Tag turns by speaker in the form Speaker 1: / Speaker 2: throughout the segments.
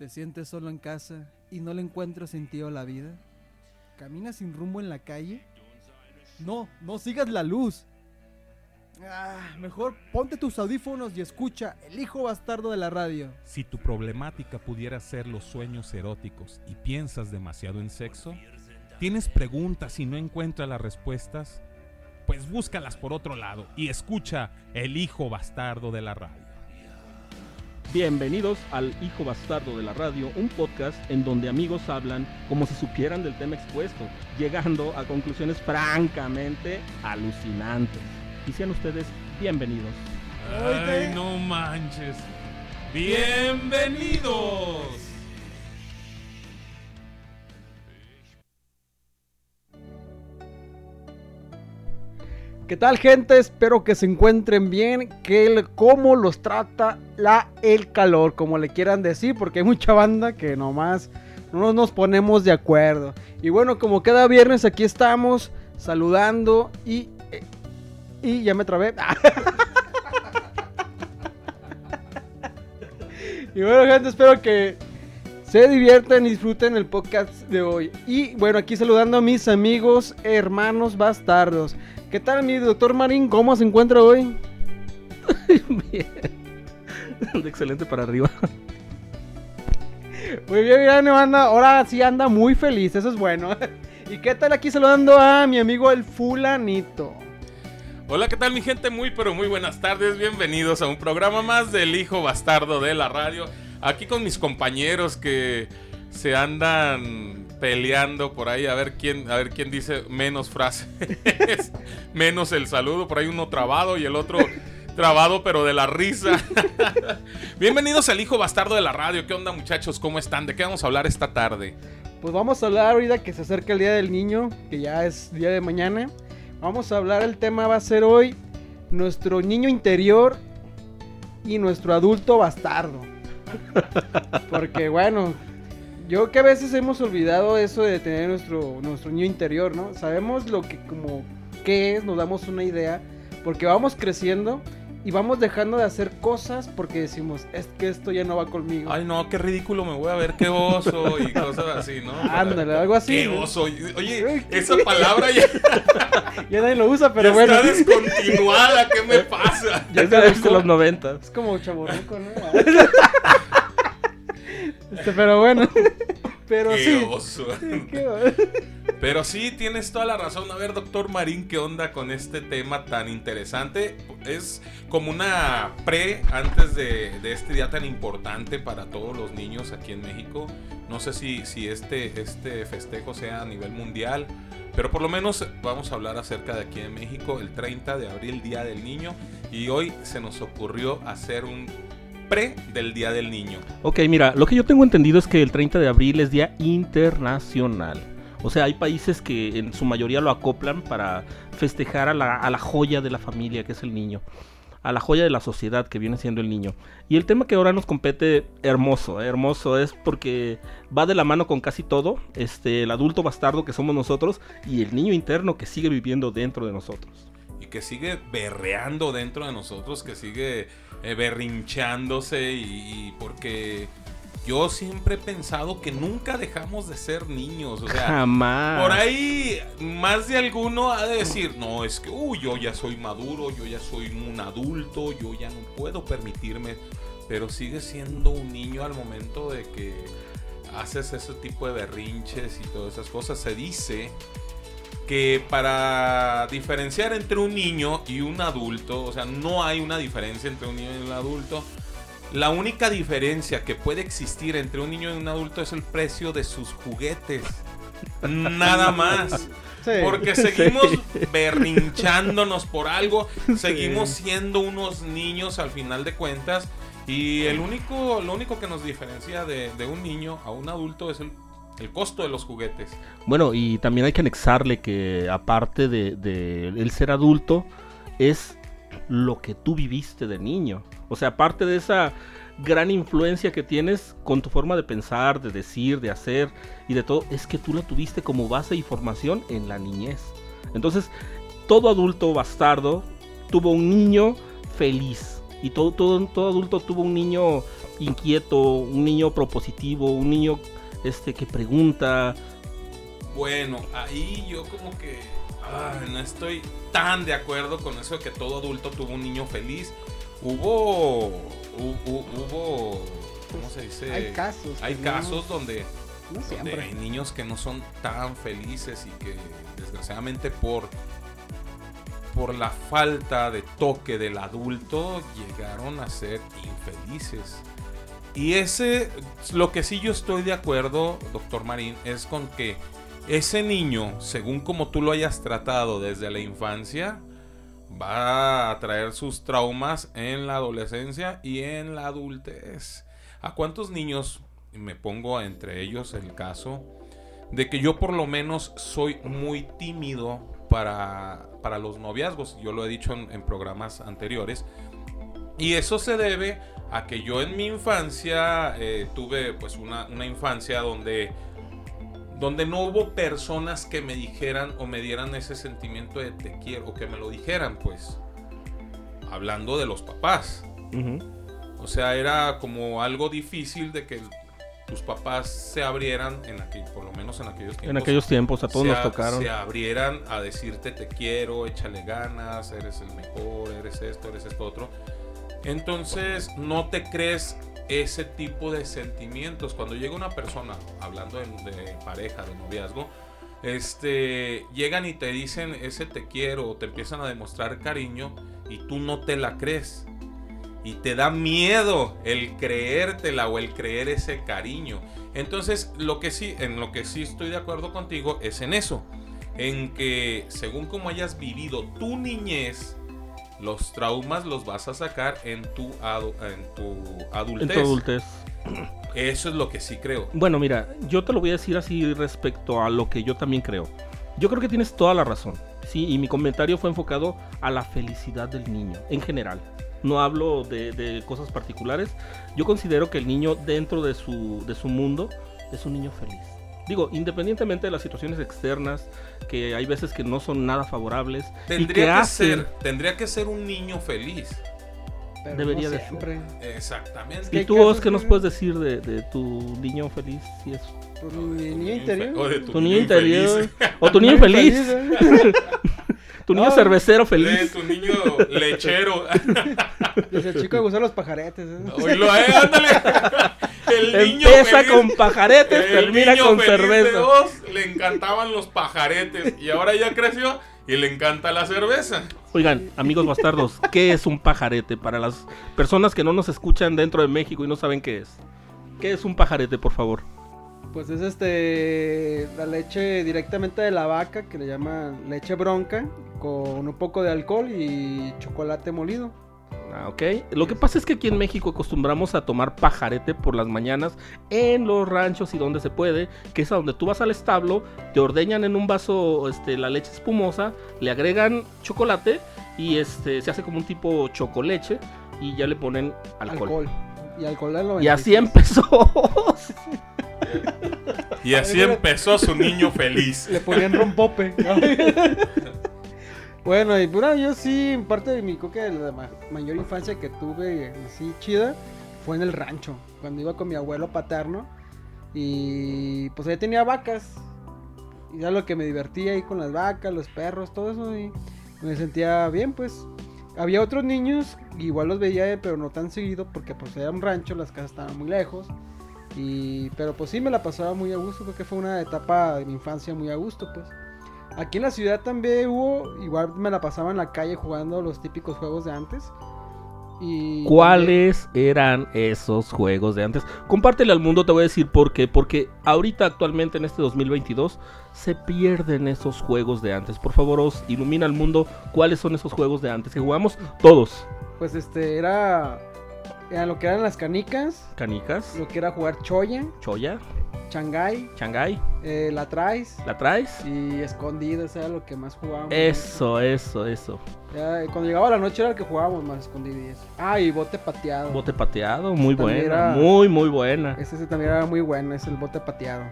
Speaker 1: ¿Te sientes solo en casa y no le encuentras sentido a la vida? ¿Caminas sin rumbo en la calle? No, no sigas la luz. Ah, mejor ponte tus audífonos y escucha El hijo bastardo de la radio.
Speaker 2: Si tu problemática pudiera ser los sueños eróticos y piensas demasiado en sexo, tienes preguntas y no encuentras las respuestas, pues búscalas por otro lado y escucha El hijo bastardo de la radio.
Speaker 3: Bienvenidos al Hijo Bastardo de la Radio, un podcast en donde amigos hablan como si supieran del tema expuesto, llegando a conclusiones francamente alucinantes. Y sean ustedes bienvenidos.
Speaker 2: Ay, no manches. Bienvenidos.
Speaker 1: ¿Qué tal gente? Espero que se encuentren bien, que el, cómo los trata la el calor, como le quieran decir, porque hay mucha banda que nomás no nos ponemos de acuerdo. Y bueno, como cada viernes aquí estamos saludando y eh, y ya me trabé. y bueno, gente, espero que se diviertan y disfruten el podcast de hoy. Y bueno, aquí saludando a mis amigos, hermanos bastardos. ¿Qué tal, mi doctor Marín? ¿Cómo se encuentra hoy?
Speaker 3: bien. Excelente para arriba.
Speaker 1: Muy bien, bien, anda. Ahora sí anda muy feliz, eso es bueno. ¿Y qué tal aquí saludando a mi amigo el fulanito?
Speaker 2: Hola, ¿qué tal mi gente? Muy pero muy buenas tardes. Bienvenidos a un programa más del Hijo Bastardo de la Radio. Aquí con mis compañeros que se andan peleando por ahí a ver quién a ver quién dice menos frases, menos el saludo, por ahí uno trabado y el otro trabado pero de la risa. Bienvenidos al Hijo Bastardo de la Radio. ¿Qué onda, muchachos? ¿Cómo están? ¿De qué vamos a hablar esta tarde?
Speaker 1: Pues vamos a hablar ahorita que se acerca el Día del Niño, que ya es día de mañana. Vamos a hablar, el tema va a ser hoy nuestro niño interior y nuestro adulto bastardo. Porque bueno, yo que a veces hemos olvidado eso de tener nuestro, nuestro niño interior, ¿no? Sabemos lo que como qué es, nos damos una idea, porque vamos creciendo y vamos dejando de hacer cosas porque decimos, es que esto ya no va conmigo.
Speaker 2: Ay, no, qué ridículo, me voy a ver, qué oso y cosas así, ¿no?
Speaker 1: Ándale, algo así.
Speaker 2: Qué oso. Oye, esa palabra ya,
Speaker 1: Ya nadie lo usa, pero
Speaker 2: ya
Speaker 1: bueno.
Speaker 2: está descontinuada, ¿qué me pasa?
Speaker 3: Ya es de los 90.
Speaker 1: Es como chaborruco, ¿no? Este, pero bueno. Pero
Speaker 2: Qué
Speaker 1: sí.
Speaker 2: oso.
Speaker 1: Qué-
Speaker 2: Pero sí, tienes toda la razón. A ver, doctor Marín, ¿qué onda con este tema tan interesante? Es como una pre antes de, de este día tan importante para todos los niños aquí en México. No sé si, si este, este festejo sea a nivel mundial, pero por lo menos vamos a hablar acerca de aquí en México, el 30 de abril, Día del Niño. Y hoy se nos ocurrió hacer un pre del Día del Niño.
Speaker 3: Ok, mira, lo que yo tengo entendido es que el 30 de abril es Día Internacional. O sea, hay países que en su mayoría lo acoplan para festejar a la, a la joya de la familia, que es el niño. A la joya de la sociedad, que viene siendo el niño. Y el tema que ahora nos compete, hermoso, eh, hermoso, es porque va de la mano con casi todo. Este, el adulto bastardo que somos nosotros y el niño interno que sigue viviendo dentro de nosotros.
Speaker 2: y que sigue berreando dentro de nosotros, que sigue eh, berrinchándose y, y porque yo siempre he pensado que nunca dejamos de ser niños, o sea,
Speaker 3: Jamás.
Speaker 2: por ahí más de alguno ha de decir, no, es que, uy, yo ya soy maduro, yo ya soy un adulto, yo ya no puedo permitirme, pero sigue siendo un niño al momento de que haces ese tipo de berrinches y todas esas cosas. Se dice que para diferenciar entre un niño y un adulto, o sea, no hay una diferencia entre un niño y un adulto. La única diferencia que puede existir entre un niño y un adulto es el precio de sus juguetes. Nada más.
Speaker 1: Sí.
Speaker 2: Porque seguimos berrinchándonos por algo, seguimos siendo unos niños al final de cuentas y el único, lo único que nos diferencia de, de un niño a un adulto es el, el costo de los juguetes.
Speaker 3: Bueno, y también hay que anexarle que aparte de, el ser adulto, es lo que tú viviste de niño. O sea, aparte de esa gran influencia que tienes con tu forma de pensar, de decir, de hacer y de todo, es que tú la tuviste como base y formación en la niñez. Entonces, todo adulto bastardo tuvo un niño feliz. Y todo, todo, todo adulto tuvo un niño inquieto, un niño propositivo, un niño este que pregunta.
Speaker 2: Bueno, ahí yo como que no estoy tan de acuerdo con eso de que todo adulto tuvo un niño feliz. Hubo, hubo, hubo ¿cómo se dice?
Speaker 1: Hay casos.
Speaker 2: Hay casos donde,
Speaker 1: no
Speaker 2: donde hay niños que no son tan felices y que desgraciadamente por por la falta de toque del adulto llegaron a ser infelices. Y ese, lo que sí yo estoy de acuerdo, doctor Marín, es con que ese niño, según como tú lo hayas tratado desde la infancia, va a traer sus traumas en la adolescencia y en la adultez. ¿A cuántos niños, me pongo entre ellos el caso, de que yo por lo menos soy muy tímido para, para los noviazgos? Yo lo he dicho en, programas anteriores. Y eso se debe a que yo en mi infancia eh, tuve pues una, una infancia donde donde no hubo personas que me dijeran o me dieran ese sentimiento de te quiero, o que me lo dijeran, pues, hablando de los papás. O sea, era como algo difícil de que tus papás se abrieran, en aquel, por lo menos en aquellos tiempos.
Speaker 3: En aquellos tiempos, a todos nos tocaron.
Speaker 2: Se abrieran a decirte te quiero, échale ganas, eres el mejor, eres esto, eres esto otro. Entonces, no te crees ese tipo de sentimientos. Cuando llega una persona, hablando de, pareja, de noviazgo, este, llegan y te dicen ese te quiero o te empiezan a demostrar cariño y tú no te la crees. Y te da miedo el creértela o el creer ese cariño. Entonces, lo que sí, en lo que sí estoy de acuerdo contigo es en eso. En que según como hayas vivido tu niñez, los traumas los vas a sacar en tu, en tu adultez.
Speaker 3: En tu adultez.
Speaker 2: Eso es lo que sí creo.
Speaker 3: Bueno, mira, yo te lo voy a decir así respecto a lo que yo también creo. Yo creo que tienes toda la razón. Sí, y mi comentario fue enfocado a la felicidad del niño en general. No hablo de, de cosas particulares. Yo considero que el niño dentro de su, de su mundo es un niño feliz. Digo, independientemente de las situaciones externas, que hay veces que no son nada favorables.
Speaker 2: Tendría que, ser, tendría que ser un niño feliz.
Speaker 3: Debería de ser.
Speaker 2: Exactamente.
Speaker 3: ¿Y tú, vos qué nos puedes decir de, tu niño feliz? Si es...
Speaker 1: Pues mi niño interior. O
Speaker 3: de tu, niño, interior. O tu niño feliz. tu niño cervecero feliz.
Speaker 2: tu niño lechero.
Speaker 1: Dice el chico que usa los pajaretes. ¿eh?
Speaker 2: Oílo, eh, ándale.
Speaker 3: Empieza con pajaretes, termina con cerveza.
Speaker 2: le encantaban los pajaretes y ahora ya creció y le encanta la cerveza.
Speaker 3: Oigan, amigos bastardos, ¿qué es un pajarete para las personas que no nos escuchan dentro de México y no saben qué es? ¿Qué es un pajarete, por favor?
Speaker 1: Pues es este la leche directamente de la vaca que le llaman leche bronca con un poco de alcohol y chocolate molido.
Speaker 3: Ah, ok. Lo que pasa es que aquí en México acostumbramos a tomar pajarete por las mañanas en los ranchos y donde se puede, que es a donde tú vas al establo, te ordeñan en un vaso este, la leche espumosa, le agregan chocolate y este, se hace como un tipo chocoleche y ya le ponen alcohol.
Speaker 1: Y alcohol
Speaker 3: Y así empezó.
Speaker 2: y así empezó su niño feliz.
Speaker 1: Le ponían rompope. Bueno, y bueno, yo sí, en parte de mi coque, la mayor infancia que tuve así chida fue en el rancho, cuando iba con mi abuelo paterno y pues ahí tenía vacas. Y era lo que me divertía ahí con las vacas, los perros, todo eso y me sentía bien, pues. Había otros niños, igual los veía, pero no tan seguido porque pues era un rancho, las casas estaban muy lejos. Y pero pues sí me la pasaba muy a gusto, creo que fue una etapa de mi infancia muy a gusto, pues. Aquí en la ciudad también hubo, igual me la pasaba en la calle jugando los típicos juegos de antes.
Speaker 3: Y ¿Cuáles eran esos juegos de antes? Compártele al mundo, te voy a decir por qué. Porque ahorita, actualmente, en este 2022, se pierden esos juegos de antes. Por favor, os ilumina al mundo cuáles son esos juegos de antes que jugamos todos.
Speaker 1: Pues este, era, era lo que eran las canicas.
Speaker 3: Canicas.
Speaker 1: Lo que era jugar choya.
Speaker 3: Choya.
Speaker 1: Shanghai.
Speaker 3: Shanghai.
Speaker 1: Eh, la traes.
Speaker 3: La traes.
Speaker 1: Y escondido, era lo que más jugábamos.
Speaker 3: Eso, eso, eso.
Speaker 1: cuando llegaba la noche era el que jugábamos más eso. Ah, y bote pateado.
Speaker 3: Bote pateado, muy buena. muy, muy buena.
Speaker 1: Ese, también era muy bueno, es el bote pateado.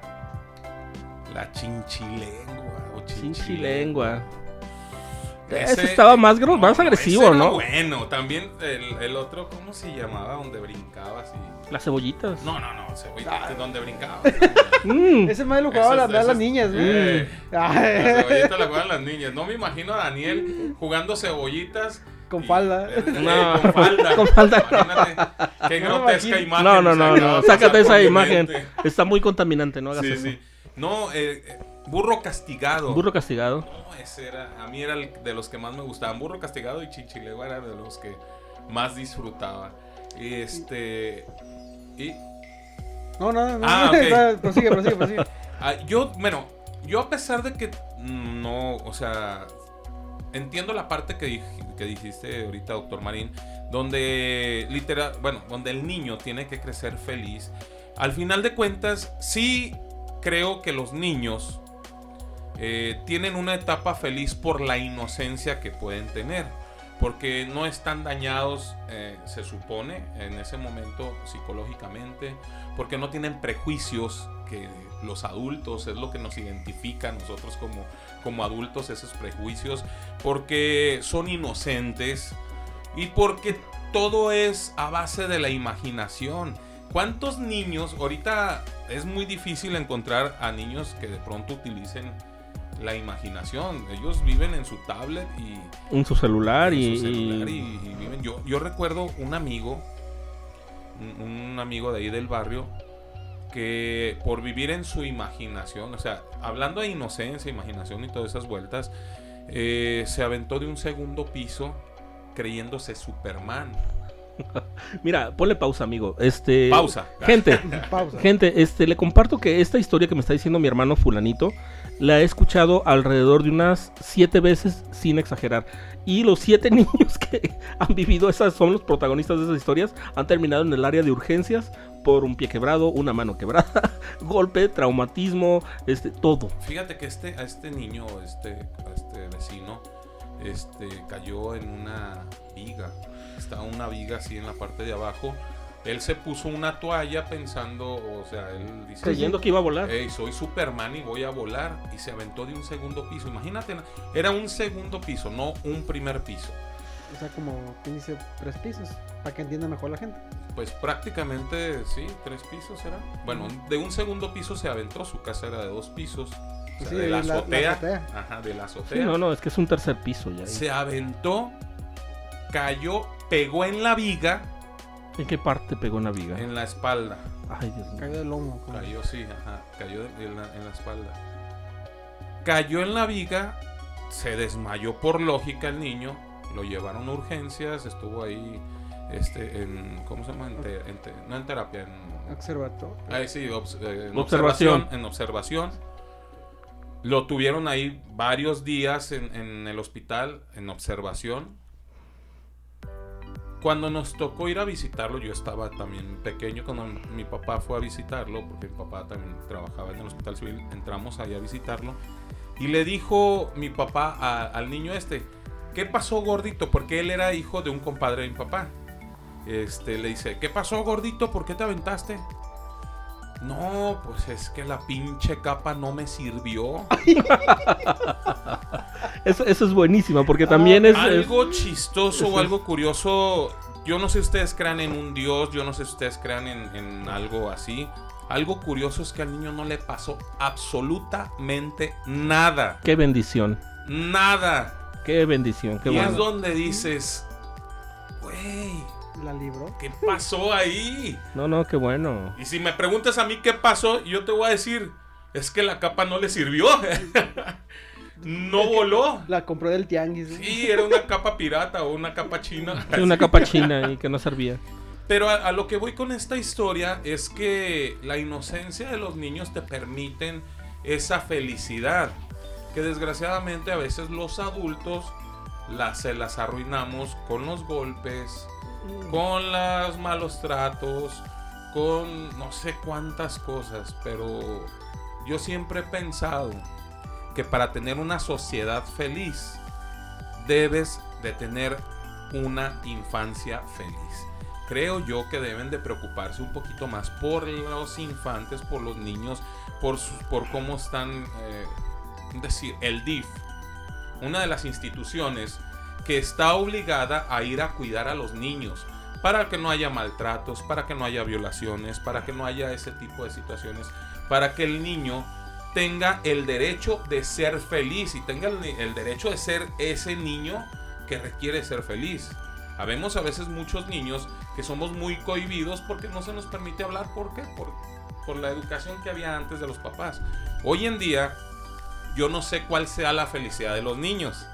Speaker 2: La chinchilengua.
Speaker 3: chinchilengua. Ese, estaba más, gro- más
Speaker 2: no,
Speaker 3: agresivo,
Speaker 2: ese era
Speaker 3: ¿no?
Speaker 2: Bueno, también el, el otro, ¿cómo se llamaba? Donde brincabas y...
Speaker 3: Las cebollitas.
Speaker 2: No, no, no, se
Speaker 1: Ah.
Speaker 2: donde brincabas.
Speaker 3: Mm.
Speaker 1: Ese madre lo jugaba a
Speaker 2: Esas-
Speaker 1: las, las niñas, ¿no?
Speaker 2: Eh,
Speaker 1: Ay.
Speaker 2: La cebollita la juegan las niñas. No me imagino a Daniel jugando cebollitas.
Speaker 1: Con
Speaker 2: y-
Speaker 1: falda.
Speaker 2: eh, eh,
Speaker 3: No.
Speaker 2: con falda.
Speaker 3: Con falda.
Speaker 2: Imagínate. Qué
Speaker 1: No me
Speaker 2: grotesca imagen.
Speaker 3: No, no, no, no. Sácate esa imagen. Está muy contaminante, no hagas
Speaker 2: Sí,
Speaker 3: eso.
Speaker 2: sí. No, eh, eh, burro castigado.
Speaker 3: Burro castigado.
Speaker 2: No, ese era, a mí era el de los que más me gustaban. Burro castigado y chinchilego era de los que más disfrutaba. Y este. Y
Speaker 1: No, no, no.
Speaker 2: Ah, ok.
Speaker 1: Va, prosigue, prosigue, prosigue.
Speaker 2: Ah, yo, bueno, yo a pesar de que no, o sea, entiendo la parte que, dij- que dijiste ahorita, doctor Marín, donde literal, bueno, donde el niño tiene que crecer feliz. Al final de cuentas, sí creo que los niños eh, tienen una etapa feliz por la inocencia que pueden tener. Porque no están dañados, eh, se supone, en ese momento psicológicamente. Porque no tienen prejuicios que los adultos es lo que nos identifica a nosotros como, como adultos, esos prejuicios. Porque son inocentes. Y porque todo es a base de la imaginación. ¿Cuántos niños, ahorita es muy difícil encontrar a niños que de pronto utilicen la imaginación? Ellos viven en su tablet y,
Speaker 3: En su celular
Speaker 2: en
Speaker 3: y.
Speaker 2: su celular y,
Speaker 3: y-
Speaker 2: y viven. Yo, yo recuerdo un amigo, un, un amigo de ahí del barrio, que por vivir en su imaginación, o sea, hablando de inocencia, imaginación y todas esas vueltas, eh, se aventó de un segundo piso creyéndose Superman.
Speaker 3: Mira, ponle pausa, amigo. Este.
Speaker 2: Pausa.
Speaker 3: Gente,
Speaker 1: Pausa.
Speaker 3: gente, este, le comparto que esta historia que me está diciendo mi hermano Fulanito, la he escuchado alrededor de unas siete veces, sin exagerar. Y los siete niños que han vivido esas, son los protagonistas de esas historias, han terminado en el área de urgencias por un pie quebrado, una mano quebrada, golpe, traumatismo, este, todo.
Speaker 2: Fíjate que este, a este niño, este, a este vecino, este, cayó en una viga. Estaba una viga así en la parte de abajo. Él se puso una toalla pensando, o sea, él dice,
Speaker 3: Creyendo que iba a volar.
Speaker 2: "Ey, soy Superman y voy a volar. Y se aventó de un segundo piso. Imagínate, era un segundo piso, no un primer piso.
Speaker 1: O sea, como quien dice tres pisos, para que entienda mejor la gente.
Speaker 2: Pues prácticamente, sí, tres pisos era. Bueno, de un segundo piso se aventó, su casa era de dos pisos. O sea,
Speaker 1: Sí,
Speaker 2: de la
Speaker 1: la- la
Speaker 2: azotea.
Speaker 1: azotea.
Speaker 2: Ajá, de la azotea.
Speaker 3: Sí, no, no, es que es un tercer piso ya.
Speaker 2: Se aventó, cayó, pegó en la viga,
Speaker 3: ¿En qué parte pegó una viga?
Speaker 2: en la espalda.
Speaker 3: Ay, Dios mío.
Speaker 1: Cayó del lomo. como-
Speaker 2: Cayó, sí, ajá, cayó en la, en la espalda. Cayó en la viga, se desmayó por lógica el niño, lo llevaron a urgencias, estuvo ahí, este, en, ¿cómo se llama? En te- en te- no en terapia, en,
Speaker 1: Observatorio.
Speaker 2: Ahí sí, obs- eh, en
Speaker 3: Observación.
Speaker 2: observación. En observación. Lo tuvieron ahí varios días en, en el hospital, en observación. Cuando nos tocó ir a visitarlo, yo estaba también pequeño, cuando mi papá fue a visitarlo, porque mi papá también trabajaba en el hospital civil, entramos ahí a visitarlo. Y le dijo mi papá a- al niño este, ¿qué pasó gordito? Porque él era hijo de un compadre de mi papá. Este, le dice, ¿qué pasó gordito? ¿Por qué te aventaste? No, pues es que la pinche capa no me sirvió.
Speaker 3: Eso, eso es buenísima, porque también es, es-
Speaker 2: algo chistoso o algo curioso. Yo no sé si ustedes crean en un dios, yo no sé si ustedes crean en, en algo así. Algo curioso es que al niño no le pasó absolutamente nada.
Speaker 3: Qué bendición.
Speaker 2: Nada.
Speaker 3: Qué bendición. Qué
Speaker 2: y es donde dices, güey,
Speaker 1: La libró.
Speaker 2: ¿qué pasó ahí?
Speaker 3: No, no, qué bueno.
Speaker 2: Y si me preguntas a mí qué pasó, yo te voy a decir, es que la capa no le sirvió. no voló.
Speaker 1: La compró del tianguis.
Speaker 2: Sí, era una capa pirata o una capa china.
Speaker 3: Sí, una capa china y que no servía.
Speaker 2: Pero a, a lo que voy con esta historia es que la inocencia de los niños te permiten esa felicidad. Que desgraciadamente a veces los adultos se las arruinamos con los golpes, con los malos tratos, con no sé cuántas cosas. Pero yo siempre he pensado que para tener una sociedad feliz debes de tener una infancia feliz. Creo yo que deben de preocuparse un poquito más por los infantes, por los niños, por, por cómo están, eh, decir, el DIF. una de las instituciones que está obligada a ir a cuidar a los niños para que no haya maltratos, para que no haya violaciones, para que no haya ese tipo de situaciones, para que el niño tenga el derecho de ser feliz y tenga el, derecho de ser ese niño que requiere ser feliz. Habemos a veces muchos niños que somos muy cohibidos porque no se nos permite hablar. ¿Por qué? Por la educación que había antes de los papás. Hoy en día, yo no sé cuál sea la felicidad de los niños.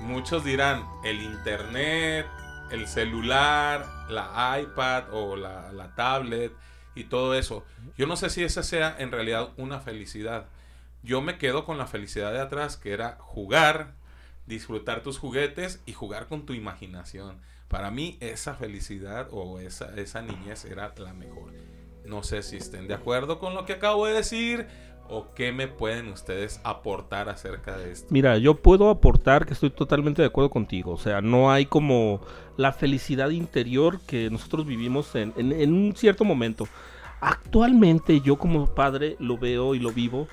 Speaker 2: Muchos dirán el internet, el celular, la iPad o la, la tablet y todo eso. Yo no sé si esa sea en realidad una felicidad. Yo me quedo con la felicidad de atrás, que era jugar, disfrutar tus juguetes y jugar con tu imaginación. Para mí esa felicidad o esa, esa niñez era la mejor. No sé si estén de acuerdo con lo que acabo de decir o qué me pueden ustedes aportar acerca de esto.
Speaker 3: Mira, yo puedo aportar que estoy totalmente de acuerdo contigo. O sea, no hay como la felicidad interior que nosotros vivimos en, en- en un cierto momento. Actualmente yo como padre lo veo y lo vivo.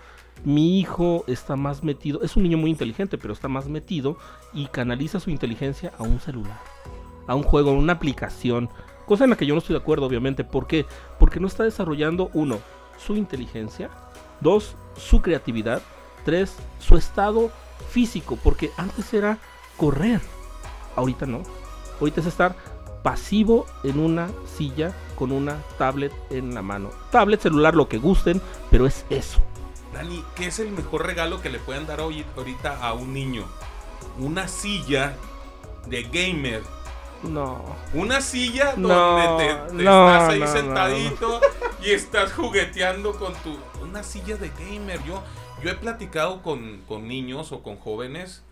Speaker 3: Mi hijo está más metido, es un niño muy inteligente, pero está más metido y canaliza su inteligencia a un celular, a un juego, a una aplicación. Cosa en la que yo no estoy de acuerdo, obviamente. ¿Por qué? Porque no está desarrollando, uno, su inteligencia, dos, su creatividad, tres, su estado físico, porque antes era correr, ahorita no. Ahorita es estar pasivo en una silla con una tablet en la mano. Tablet, celular, lo que gusten, pero es eso.
Speaker 2: Dani, ¿qué es el mejor regalo que le pueden dar hoy, ahorita a un niño? Una silla de gamer.
Speaker 3: No.
Speaker 2: Una silla
Speaker 3: No,
Speaker 2: donde te, te
Speaker 3: no,
Speaker 2: estás ahí
Speaker 3: no,
Speaker 2: sentadito y estás jugueteando con tu... Una silla de gamer. Yo, yo he platicado con, con niños o con jóvenes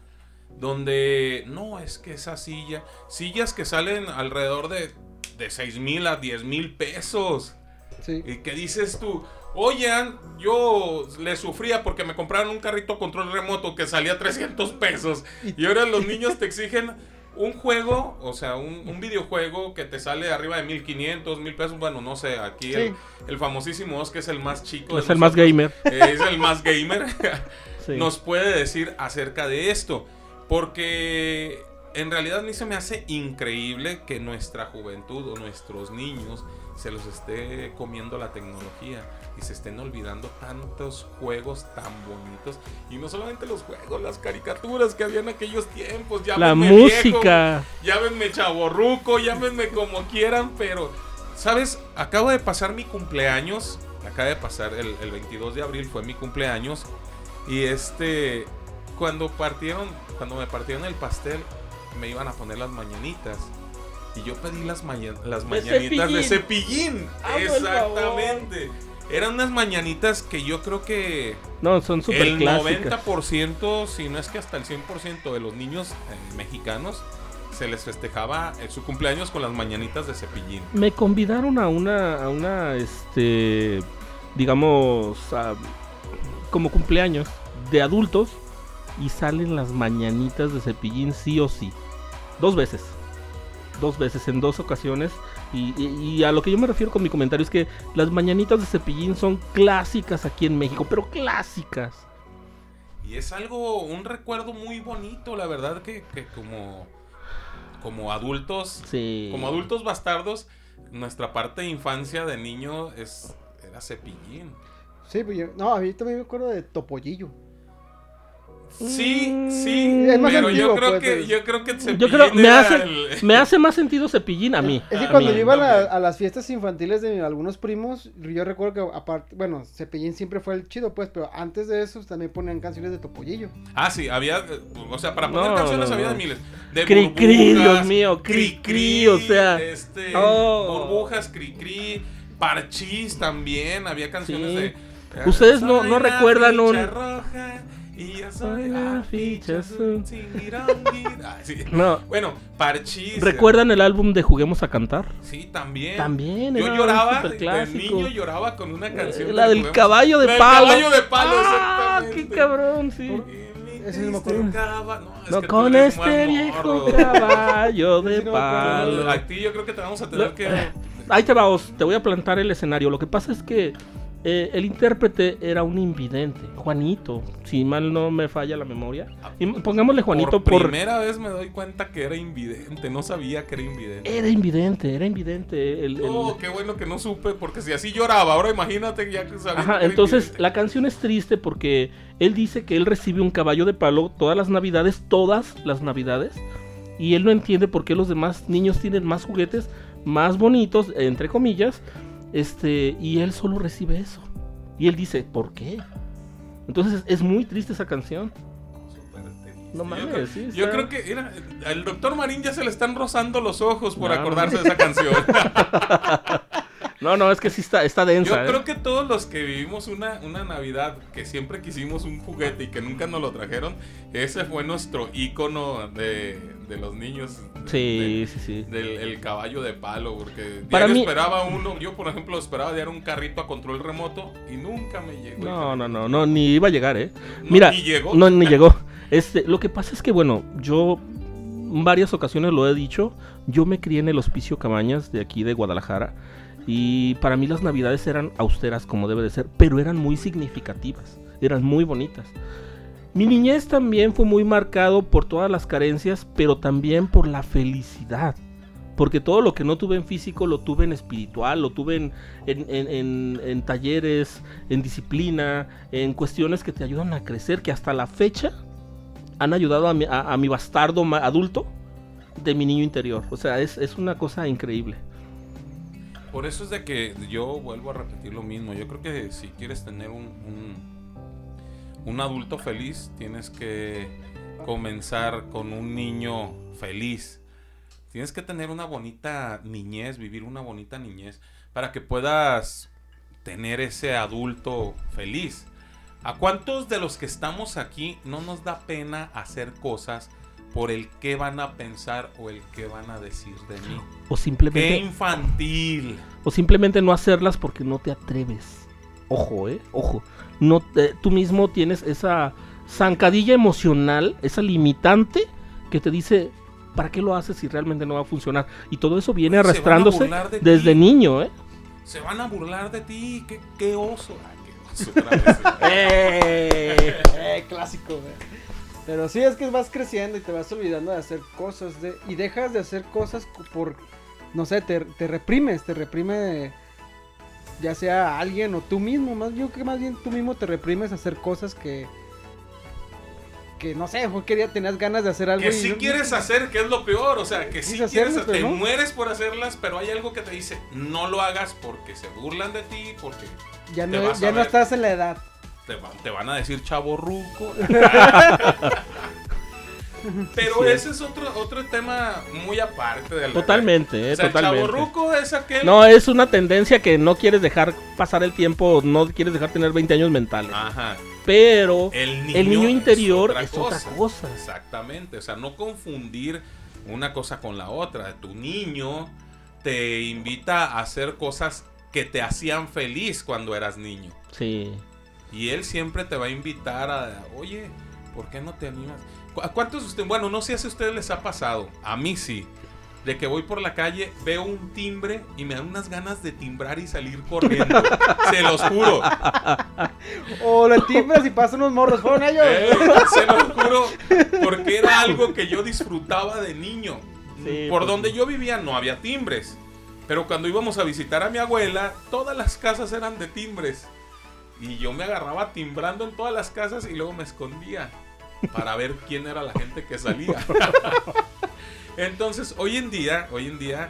Speaker 2: donde no, es que esa silla... Sillas que salen alrededor de, de 6 mil a 10 mil pesos.
Speaker 1: Sí.
Speaker 2: Y que dices tú, oigan, yo le sufría porque me compraron un carrito control remoto que salía 300 pesos. Y ahora los niños te exigen un juego, o sea, un, un videojuego que te sale arriba de 1500, 1000 pesos. Bueno, no sé, aquí el,
Speaker 1: Sí.
Speaker 2: el famosísimo Oz, que es el más chico.
Speaker 3: Es el más gamer.
Speaker 2: eh, es el más gamer.
Speaker 3: Sí.
Speaker 2: nos puede decir acerca de esto. Porque en realidad a mí se me hace increíble que nuestra juventud o nuestros niños se los esté comiendo la tecnología y se estén olvidando tantos juegos tan bonitos. Y no solamente los juegos, las caricaturas que había en aquellos tiempos.
Speaker 3: La
Speaker 2: Llámenme viejo,
Speaker 3: música.
Speaker 2: llámenme chaborruco, llámenme como quieran, pero, ¿sabes? Acabo de pasar mi cumpleaños. Acaba de pasar el, el 22 de abril, fue mi cumpleaños. Y este, cuando partieron, cuando me partieron el pastel, me iban a poner las mañanitas. Y yo pedí las, maña- las
Speaker 3: De
Speaker 2: mañanitas de
Speaker 3: Cepillín. el
Speaker 2: Exactamente. Eran unas mañanitas que yo creo que
Speaker 3: No, son súper
Speaker 2: el
Speaker 3: clásicas.
Speaker 2: 90%, si no es que hasta el 100% de los niños eh, mexicanos se les festejaba eh, su cumpleaños con las mañanitas de cepillín.
Speaker 3: Me convidaron a una, a una, este, digamos, a- como cumpleaños de adultos y salen las mañanitas de cepillín sí o sí. Dos veces. Dos veces, en dos ocasiones. Y, y- y a lo que yo me refiero con mi comentario es que las mañanitas de cepillín son clásicas aquí en México, pero clásicas.
Speaker 2: Y es algo, un recuerdo muy bonito, la verdad que, que como, como adultos,
Speaker 3: Sí.
Speaker 2: como adultos bastardos, nuestra parte de infancia de niño es, era cepillín.
Speaker 1: Sí, pues yo, no, a mí también me acuerdo de Topollillo.
Speaker 2: Sí,
Speaker 3: Mm,
Speaker 2: sí,
Speaker 1: es más
Speaker 2: pero yo creo
Speaker 1: pues,
Speaker 2: que
Speaker 1: es-
Speaker 2: yo creo que cepillín
Speaker 3: Yo creo, me hace,
Speaker 2: el-
Speaker 3: me hace más sentido cepillín a mí.
Speaker 1: Es que
Speaker 2: A
Speaker 1: cuando
Speaker 2: mí
Speaker 1: yo iba a, las fiestas infantiles de algunos primos, yo recuerdo que aparte, bueno, Cepillín siempre fue el chido, pues, pero antes de eso también ponían canciones de Topollillo.
Speaker 2: Ah, sí, había, o sea, para poner
Speaker 3: No,
Speaker 2: canciones
Speaker 3: no,
Speaker 2: había de miles. De
Speaker 3: Cri, cri, Dios mío, cri, cri, o sea,
Speaker 2: Este,
Speaker 3: oh.
Speaker 2: burbujas, cri, cri, parchís también, había canciones
Speaker 3: Sí.
Speaker 2: de...
Speaker 3: Ustedes no- no recuerdan un-
Speaker 2: roja y yo soy la
Speaker 3: la
Speaker 2: ficha azul. Ah, sí.
Speaker 3: No.
Speaker 2: Bueno, parchís.
Speaker 3: ¿Recuerdan el álbum de Juguemos a Cantar?
Speaker 2: Sí, también.
Speaker 3: También,
Speaker 2: Yo lloraba, de
Speaker 3: clásico.
Speaker 2: niño lloraba con una canción.
Speaker 3: Eh, La
Speaker 2: de
Speaker 3: del caballo de
Speaker 2: La
Speaker 3: palo.
Speaker 2: caballo de palo,
Speaker 3: ¡Ah, qué cabrón, sí!
Speaker 1: Ese no me acuerdo.
Speaker 2: no,
Speaker 3: con este viejo caballo de palo.
Speaker 2: A ti yo creo que te vamos a tener que...
Speaker 3: Ahí te va, Os, te voy a plantar el escenario. Lo que pasa es que eh, el intérprete era un invidente, Juanito, si mal no me falla la memoria. Y pongámosle Juanito
Speaker 2: por
Speaker 3: por...
Speaker 2: primera vez me doy cuenta que era invidente, no sabía que era invidente.
Speaker 3: Era invidente, era invidente. El, el-
Speaker 2: Oh, qué bueno que no supe, porque si así lloraba, ahora imagínate ya que sabía.
Speaker 3: Ajá,
Speaker 2: que era
Speaker 3: entonces
Speaker 2: invidente.
Speaker 3: la canción es triste porque él dice que él recibe un caballo de palo todas las navidades, todas las navidades, y él no entiende por qué los demás niños tienen más juguetes, más bonitos, entre comillas, este, y él solo recibe eso. Y él dice, ¿por qué? Entonces es muy triste esa canción. No
Speaker 2: Yo
Speaker 3: mames,
Speaker 2: creo-
Speaker 3: sí,
Speaker 2: Yo creo que era, al doctor Marín ya se le están rozando los ojos por
Speaker 3: No,
Speaker 2: acordarse de esa canción.
Speaker 3: No, no, es que sí está, está densa.
Speaker 2: Yo
Speaker 3: ¿eh?
Speaker 2: creo que todos los que vivimos una, una Navidad que siempre quisimos un juguete y que nunca nos lo trajeron, ese fue nuestro ícono de, de los niños.
Speaker 3: Sí, sí, sí.
Speaker 2: de- del el caballo de palo, porque
Speaker 3: Para mí-
Speaker 2: esperaba uno, yo por ejemplo esperaba diario un carrito a control remoto y nunca me llegó.
Speaker 3: No, no, no, no, ni iba a llegar, ¿eh?
Speaker 2: No,
Speaker 3: Mira,
Speaker 2: ni llegó.
Speaker 3: No, ni llegó. Este, lo que pasa es que, bueno, yo en varias ocasiones lo he dicho, yo me crié en el Hospicio Cabañas de aquí de Guadalajara y para mí las navidades eran austeras como debe de ser, pero eran muy significativas, eran muy bonitas. Mi niñez también fue muy marcado por todas las carencias, pero también por la felicidad. Porque todo lo que no tuve en físico lo tuve en espiritual, lo tuve en, en- en- en- en talleres, en disciplina, en cuestiones que te ayudan a crecer, que hasta la fecha han ayudado a mi, a- a mi bastardo adulto de mi niño interior. O sea, es, es una cosa increíble.
Speaker 2: Por eso es de que yo vuelvo a repetir lo mismo. Yo creo que si quieres tener un, un adulto feliz, tienes que comenzar con un niño feliz. Tienes que tener una bonita niñez, vivir una bonita niñez, para que puedas tener ese adulto feliz. ¿A cuántos de los que estamos aquí no nos da pena hacer cosas por el que van a pensar o el que van a decir de mí?
Speaker 3: O
Speaker 2: ¡Qué
Speaker 3: simplemente,
Speaker 2: infantil!
Speaker 3: o simplemente no hacerlas porque no te atreves. Ojo, eh, ojo. No te- tú mismo tienes esa zancadilla emocional, esa limitante que te dice, ¿para qué lo haces si realmente no va a funcionar? Y todo eso viene arrastrándose
Speaker 2: de
Speaker 3: desde
Speaker 2: ti.
Speaker 3: niño, ¿eh?
Speaker 2: Se van a burlar de ti. ¡Qué, qué oso!
Speaker 1: ¡Eh! ¡Eh! Clásico, güey. Pero sí, es que vas creciendo y te vas olvidando de hacer cosas. De, y dejas de hacer cosas por. No sé, te, te reprimes, te reprime. Ya sea alguien o tú mismo. Más, yo creo que más bien tú mismo te reprimes a hacer cosas que. Que no sé, mejor quería, tenías ganas de hacer algo.
Speaker 2: que
Speaker 1: y
Speaker 2: sí
Speaker 1: no-
Speaker 2: quieres hacer, que es lo peor. O sea, que sí
Speaker 1: Quieres
Speaker 2: quieres hacer, te
Speaker 1: no.
Speaker 2: mueres por hacerlas, pero hay algo que te dice, no lo hagas porque se burlan de ti, porque
Speaker 1: Ya no, ya no estás en la edad.
Speaker 2: te, te van a decir chavo ruco. pero
Speaker 3: Sí,
Speaker 2: ese es otro, otro tema muy aparte de la
Speaker 3: Totalmente, eh,
Speaker 2: O sea,
Speaker 3: totalmente.
Speaker 2: el chavo ruco es aquel...
Speaker 3: No, es una tendencia que no quieres dejar pasar el tiempo, no quieres dejar tener 20 años mentales.
Speaker 2: Ajá.
Speaker 3: Pero
Speaker 2: El niño,
Speaker 3: el niño interior
Speaker 2: otra
Speaker 3: es otra cosa.
Speaker 2: Exactamente, o sea, no confundir una cosa con la otra. Tu niño te invita a hacer cosas que te hacían feliz cuando eras niño.
Speaker 3: sí.
Speaker 2: Y él siempre te va a invitar a, oye, ¿por qué no te animas? ¿Cu- ¿A cuántos de ustedes, bueno, no sé si a ustedes les ha pasado, a mí sí, de que voy por la calle, veo un timbre y me dan unas ganas de timbrar y salir corriendo. Se los juro.
Speaker 1: O le timbras y pasan unos morros. Fueron ellos.
Speaker 2: Eh, se los juro, porque era algo que yo disfrutaba de niño.
Speaker 3: Sí,
Speaker 2: Por
Speaker 3: pues
Speaker 2: donde yo vivía no había timbres. Pero cuando íbamos a visitar a mi abuela, todas las casas eran de timbres. Y yo me agarraba timbrando en todas las casas y luego me escondía para ver quién era la gente que salía. Entonces, hoy en día, hoy en día,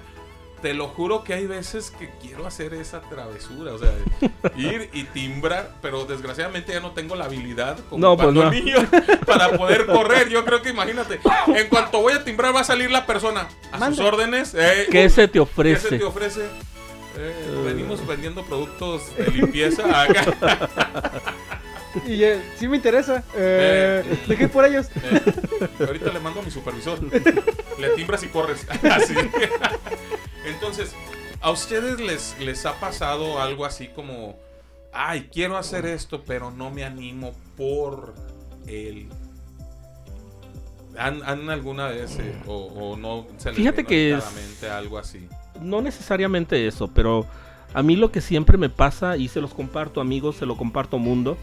Speaker 2: te lo juro que hay veces que quiero hacer esa travesura, o sea, ir y timbrar, pero desgraciadamente ya no tengo la habilidad como
Speaker 3: No, pues
Speaker 2: cuando
Speaker 3: no.
Speaker 2: niño para poder correr. Yo creo que imagínate, en cuanto voy a timbrar va a salir la persona a
Speaker 1: Mande.
Speaker 2: sus órdenes. eh,
Speaker 3: ¿Qué se te
Speaker 2: ¿Qué se
Speaker 3: ofrece?
Speaker 2: te ofrece? Eh, venimos vendiendo productos de limpieza acá.
Speaker 1: Y eh, sí me interesa. Eh, Dejé por ellos.
Speaker 2: Eh, ahorita le mando a mi supervisor. Le timbras y corres. Así. Entonces, ¿a ustedes les, les ha pasado algo así como, ay, quiero hacer esto, pero no me animo por él? ¿Han, han alguna vez eh, o, o no se les
Speaker 3: Fíjate
Speaker 2: vino
Speaker 3: que
Speaker 2: ahorita a
Speaker 3: es-
Speaker 2: mente algo así?
Speaker 3: No necesariamente eso, pero A mí lo que siempre me pasa, y se los comparto amigos, se lo comparto mundo,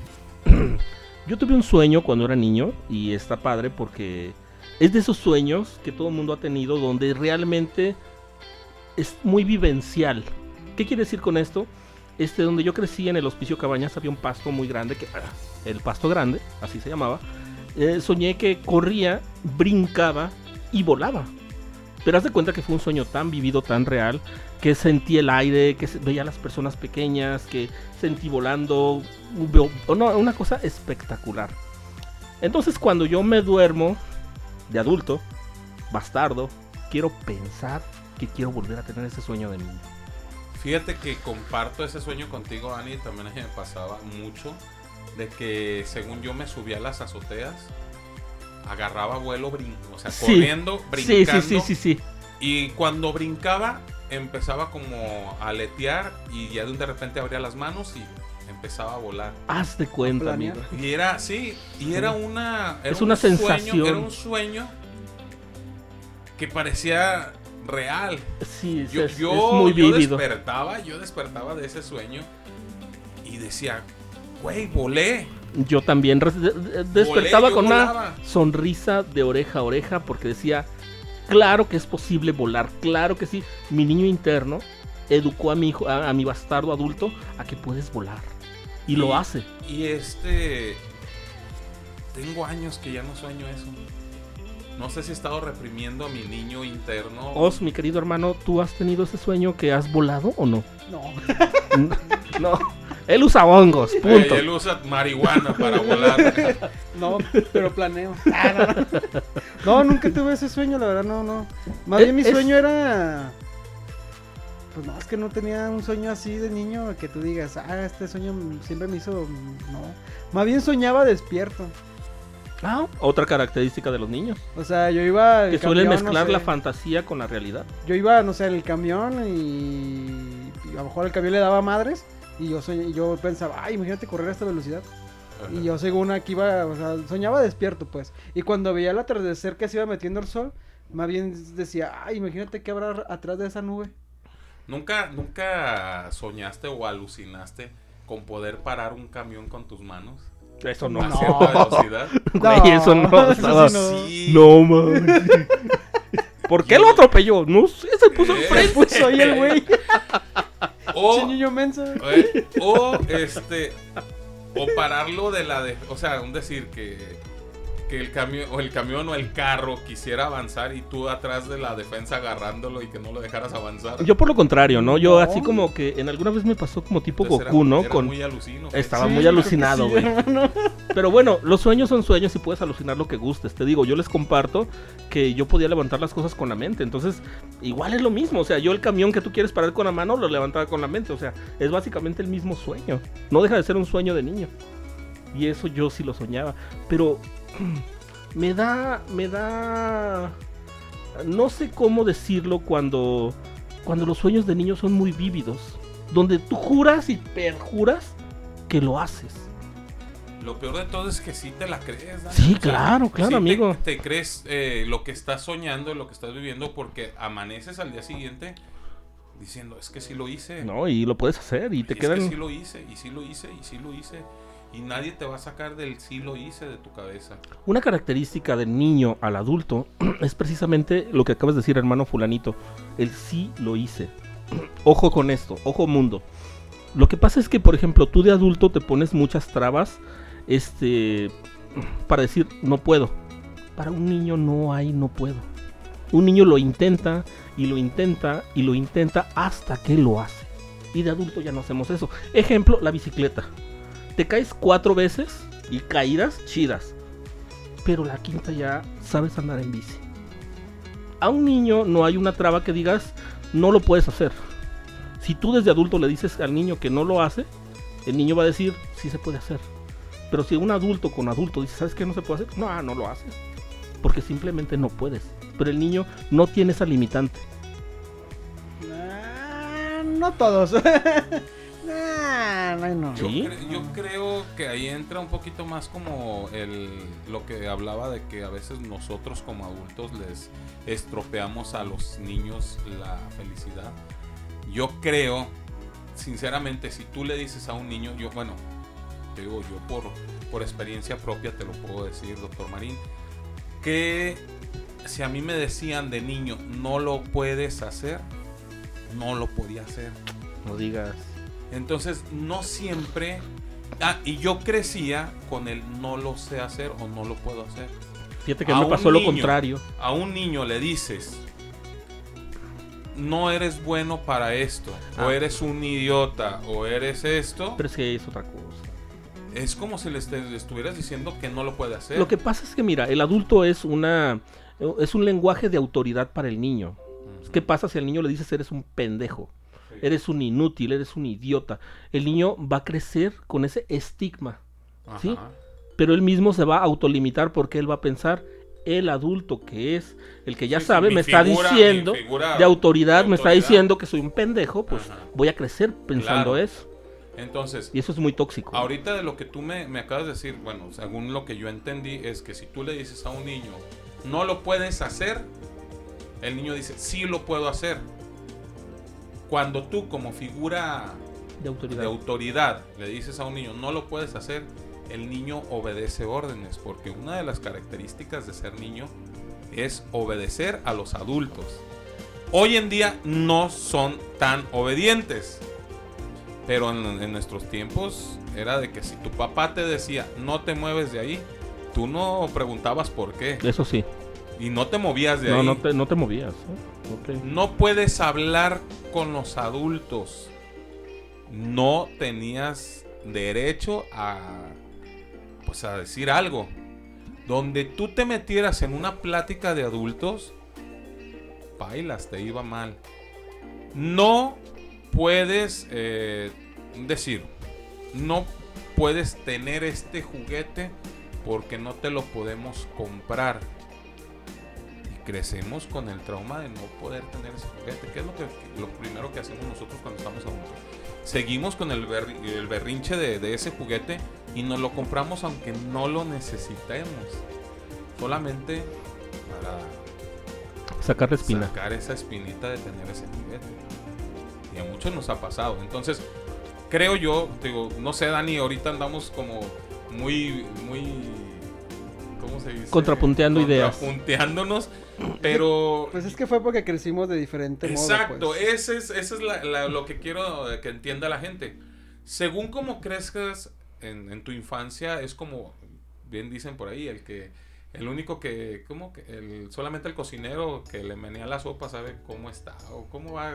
Speaker 3: yo tuve un sueño cuando era niño y está padre porque es de esos sueños que todo el mundo ha tenido donde realmente es muy vivencial. ¿Qué quiere decir con esto? Este, donde yo crecí en el Hospicio Cabañas había un pasto muy grande, que, ah, el pasto grande, así se llamaba. Eh, soñé que corría, brincaba y volaba. Pero haz de cuenta que fue un sueño tan vivido, tan real, que sentí el aire, que veía a las personas pequeñas, que sentí volando, no, una cosa espectacular. Entonces cuando yo me duermo de adulto, bastardo, quiero pensar que quiero volver a tener ese sueño de niño.
Speaker 2: Fíjate que comparto ese sueño contigo, Ani, también me pasaba mucho de que según yo me subía a las azoteas, agarraba vuelo, brin o sea, corriendo, brincando.
Speaker 3: Sí, sí, sí, sí,
Speaker 2: Y cuando brincaba, empezaba como a aletear y ya de repente abría las manos y empezaba a volar.
Speaker 3: Haz de cuenta, amigo.
Speaker 2: Y era, sí, y era una...
Speaker 3: es una sensación.
Speaker 2: Era un sueño que parecía real.
Speaker 3: Sí, yo, es, muy yo
Speaker 2: despertaba, yo despertaba de ese sueño y decía, güey, volé.
Speaker 3: Yo también despertaba con una sonrisa de oreja a oreja porque decía, claro que es posible volar, claro que sí. Mi niño interno educó a mi hijo, a, mi bastardo adulto a que puedes volar. Y, lo hace.
Speaker 2: Y este... Tengo años que ya no sueño eso. No sé si he estado reprimiendo a mi niño interno.
Speaker 3: Os, mi querido hermano, ¿tú has tenido ese sueño que has volado o no?
Speaker 1: No.
Speaker 3: no. Él usa hongos, punto.
Speaker 2: él usa marihuana para volar.
Speaker 1: No, pero planeo. Ah, no, nunca tuve ese sueño, la verdad, no, no. Más bien mi sueño era. Pues no, es que no tenía un sueño así de niño que tú digas, ah, este sueño siempre me hizo. No. Más bien soñaba despierto.
Speaker 3: Ah, otra característica de los niños.
Speaker 1: O sea, yo iba.
Speaker 3: Que suelen mezclar la fantasía con la realidad.
Speaker 1: Yo iba, no sé, en el camión y, y a lo mejor el camión le daba madres. Y yo, yo pensaba, ay, imagínate correr a esta velocidad. Y yo según aquí iba, o sea, soñaba despierto, pues. Y cuando veía el atardecer que se iba metiendo el sol, más bien decía, ay, imagínate qué habrá atrás de esa nube.
Speaker 2: ¿Nunca, nunca soñaste o alucinaste con poder parar un camión con tus manos?
Speaker 3: Eso no.
Speaker 2: A cierta velocidad.
Speaker 3: no, eso no. Estaba... Sí. No, man. ¿Por qué lo atropelló? No sé, se puso enfrente.
Speaker 1: Pues soy el güey.
Speaker 2: O, o este o pararlo de la de, o sea, un decir que que el camión o el camión o el carro quisiera avanzar y tú atrás de la defensa agarrándolo y que no lo dejaras avanzar.
Speaker 3: Yo por lo contrario, ¿no? Yo así como que en alguna vez me pasó como tipo Goku, ¿no?
Speaker 2: Con muy alucino.
Speaker 3: Estaba muy alucinado, güey. Pero bueno, los sueños son sueños y puedes alucinar lo que gustes. Te digo, yo les comparto que yo podía levantar las cosas con la mente. Entonces, igual es lo mismo. O sea, yo el camión que tú quieres parar con la mano lo levantaba con la mente. O sea, es básicamente el mismo sueño. No deja de ser un sueño de niño. Y eso yo sí lo soñaba. Pero me da, me da, no sé cómo decirlo cuando, cuando los sueños de niños son muy vívidos, donde tú juras y perjuras que lo haces.
Speaker 2: Lo peor de todo es que sí te la crees.
Speaker 3: Sí, claro, claro, amigo.
Speaker 2: Te, crees eh, lo que estás soñando, lo que estás viviendo, porque amaneces al día siguiente diciendo, es que sí lo hice.
Speaker 3: No, y lo puedes hacer y te quedan...
Speaker 2: Es que sí lo hice, y sí lo hice, y sí lo hice. Y nadie te va a sacar del sí lo hice de tu cabeza.
Speaker 3: Una característica del niño al adulto es precisamente lo que acabas de decir, hermano fulanito. El sí lo hice. ojo con esto, ojo mundo. Lo que pasa es que, por ejemplo, tú de adulto te pones muchas trabas este, para decir no puedo. Para un niño no hay no puedo. Un niño lo intenta y lo intenta y lo intenta hasta que lo hace. Y de adulto ya no hacemos eso. Ejemplo, la bicicleta te caes cuatro veces y caídas chidas. Pero la quinta ya sabes andar en bici. A un niño no hay una traba que digas, no lo puedes hacer. Si tú desde adulto le dices al niño que no lo hace, el niño va a decir, sí se puede hacer. Pero si un adulto con adulto dice, ¿sabes qué no se puede hacer? No, no lo haces. Porque simplemente no puedes. Pero el niño no tiene esa limitante.
Speaker 1: Ah, no todos.
Speaker 2: Yo, creo que ahí entra un poquito más como el, lo que hablaba de que a veces nosotros como adultos les estropeamos a los niños la felicidad. Yo creo sinceramente, si tú le dices a un niño, yo, bueno, te digo yo por, por experiencia propia te lo puedo decir, doctor Marín, que si a mí me decían de niño, no lo puedes hacer, no lo podía hacer.
Speaker 3: No digas.
Speaker 2: Entonces, no siempre... Ah, y yo crecía con el no lo sé hacer o no lo puedo hacer.
Speaker 3: Fíjate que
Speaker 2: A
Speaker 3: me pasó lo contrario.
Speaker 2: A un niño le dices, no eres bueno para esto, o
Speaker 3: Ah.
Speaker 2: eres un idiota, o eres esto,
Speaker 3: Pero es que es otra cosa.
Speaker 2: es como si le est- le estuvieras diciendo que no lo puede hacer.
Speaker 3: Lo que pasa es que, mira, el adulto es una. Es un lenguaje de autoridad para el niño. ¿Qué pasa si al niño le dices eres un pendejo?
Speaker 2: Sí.
Speaker 3: Eres un inútil, eres un idiota. El niño va a crecer con ese estigma. ¿sí? Pero él mismo se va a autolimitar porque él va a pensar, el adulto que es, el que ya
Speaker 2: Sí,
Speaker 3: sabe, me está diciendo,
Speaker 2: figura
Speaker 3: de autoridad,
Speaker 2: de
Speaker 3: me está diciendo que soy un pendejo, pues
Speaker 2: Ajá.
Speaker 3: voy a crecer pensando
Speaker 2: Claro.
Speaker 3: eso.
Speaker 2: Entonces,
Speaker 3: Y eso es muy tóxico.
Speaker 2: ahorita de lo que tú me, me acabas de decir, bueno, según lo que yo entendí, es que si tú le dices a un niño, no lo puedes hacer, el niño dice, sí lo puedo hacer. Cuando tú como figura
Speaker 3: de autoridad.
Speaker 2: de autoridad le dices a un niño, no lo puedes hacer, el niño obedece órdenes, porque una de las características de ser niño es obedecer a los adultos. Hoy en día no son tan obedientes, pero en, en nuestros tiempos era de que si tu papá te decía, no te mueves de ahí, tú no preguntabas por qué
Speaker 3: Eso sí.
Speaker 2: y no te movías de
Speaker 3: No,
Speaker 2: ahí.
Speaker 3: no te, no te movías. ¿eh? No
Speaker 2: puedes hablar con los adultos. No tenías derecho a pues a decir algo. Donde tú te metieras en una plática de adultos, bailas, te iba mal. No puedes eh, decir, no puedes tener este juguete porque no te lo podemos comprar. Crecemos con el trauma de no poder tener ese juguete. ¿Qué es lo, que, lo primero que hacemos nosotros cuando estamos adultos? Seguimos con el, berri- el berrinche de, de ese juguete y nos lo compramos aunque no lo necesitemos. Solamente para
Speaker 3: Sacar la espina.
Speaker 2: sacar esa espinita de tener ese juguete. Y a muchos nos ha pasado. Entonces, creo yo, digo, no sé, Dani, ahorita andamos como muy, muy. ¿Cómo se dice?
Speaker 3: Contrapunteando ideas.
Speaker 2: Contrapunteándonos, pero.
Speaker 1: Pues es que fue porque crecimos de diferente modo.
Speaker 2: Exacto,
Speaker 1: pues.
Speaker 2: ese es, ese es la- la- lo que quiero que entienda la gente. Según como crezcas en, en tu infancia, es como, bien dicen por ahí, el que, el único que, como que, el, solamente el cocinero que le menea la sopa sabe cómo está o cómo va.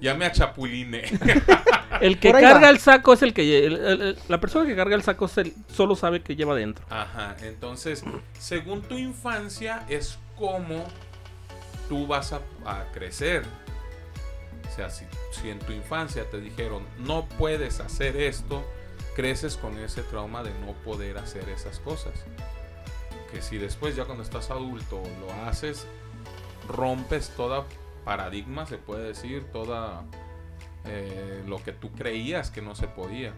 Speaker 2: Ya me achapuline.
Speaker 3: El que carga
Speaker 1: va.
Speaker 3: el saco es el que... el- el- el- la persona que carga el saco es el- solo sabe que lleva dentro.
Speaker 2: Ajá, entonces, según tu infancia es como tú vas a, a crecer. O sea, si, si en tu infancia te dijeron no puedes hacer esto, creces con ese trauma de no poder hacer esas cosas. Que si después ya cuando estás adulto lo haces, rompes toda paradigma, se puede decir, toda eh, lo que tú creías que no se podía.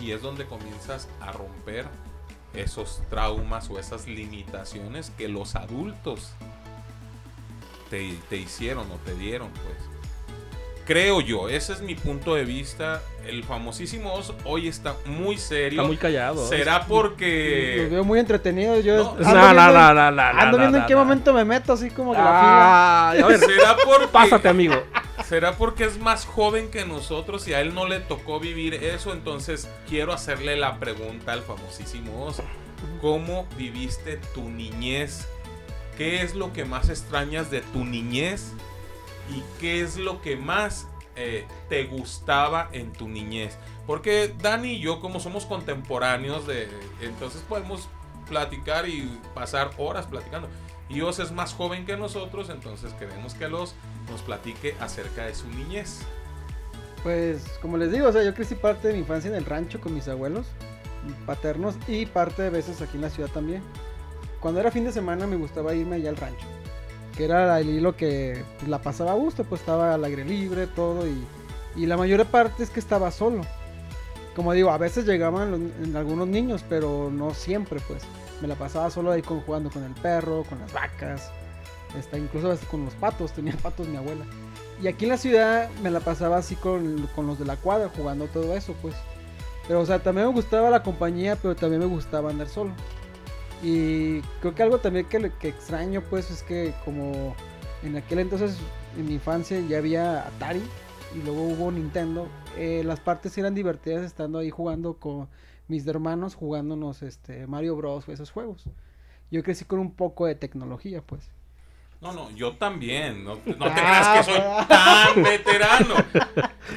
Speaker 2: Y es donde comienzas a romper esos traumas o esas limitaciones que los adultos te, te hicieron o te dieron, pues. Creo yo, ese es mi punto de vista. El famosísimo oso hoy está muy serio.
Speaker 3: Está muy callado.
Speaker 2: ¿Será
Speaker 1: Los
Speaker 2: porque...
Speaker 1: veo muy entretenidos. Yo
Speaker 2: No,
Speaker 1: ando
Speaker 3: No,
Speaker 1: viendo,
Speaker 3: no,
Speaker 1: en-
Speaker 3: no, no, no,
Speaker 1: ando
Speaker 3: no,
Speaker 1: viendo
Speaker 3: no,
Speaker 1: en qué
Speaker 3: no.
Speaker 1: momento me meto, así como que la fila.
Speaker 3: Ah, a ver,
Speaker 2: ¿Será porque...
Speaker 3: pásate, amigo.
Speaker 2: ¿Será porque es más joven que nosotros y a él no le tocó vivir eso? Entonces quiero hacerle la pregunta al famosísimo oso. ¿Cómo viviste tu niñez? ¿Qué es lo que más extrañas de tu niñez? ¿Y qué es lo que más eh, te gustaba en tu niñez? Porque Dani y yo, como somos contemporáneos, de, entonces podemos platicar y pasar horas platicando. Y Os es más joven que nosotros, entonces queremos que los nos platique acerca de su niñez.
Speaker 1: Pues, como les digo, o sea, yo crecí parte de mi infancia en el rancho con mis abuelos paternos y parte de veces aquí en la ciudad también. Cuando era fin de semana me gustaba irme allá al rancho, que era el hilo que la pasaba a gusto, pues estaba al aire libre, todo, y, y la mayor parte es que estaba solo. Como digo, a veces llegaban algunos niños, pero no siempre, pues. Me la pasaba solo ahí con, jugando con el perro, con las vacas, hasta incluso hasta con los patos, tenía patos mi abuela. Y aquí en la ciudad me la pasaba así con, con los de la cuadra, jugando todo eso, pues. Pero, o sea, también me gustaba la compañía, pero también me gustaba andar solo. Y creo que algo también que, extraño, pues, es que como en aquel entonces, en mi infancia, ya había Atari y luego hubo Nintendo. eh, las partes eran divertidas estando ahí jugando con mis hermanos, jugándonos este Mario Bros. o esos juegos. Yo crecí con un poco de tecnología, pues.
Speaker 2: No, no, yo también. No, no te
Speaker 1: Ah,
Speaker 2: creas que soy tan veterano.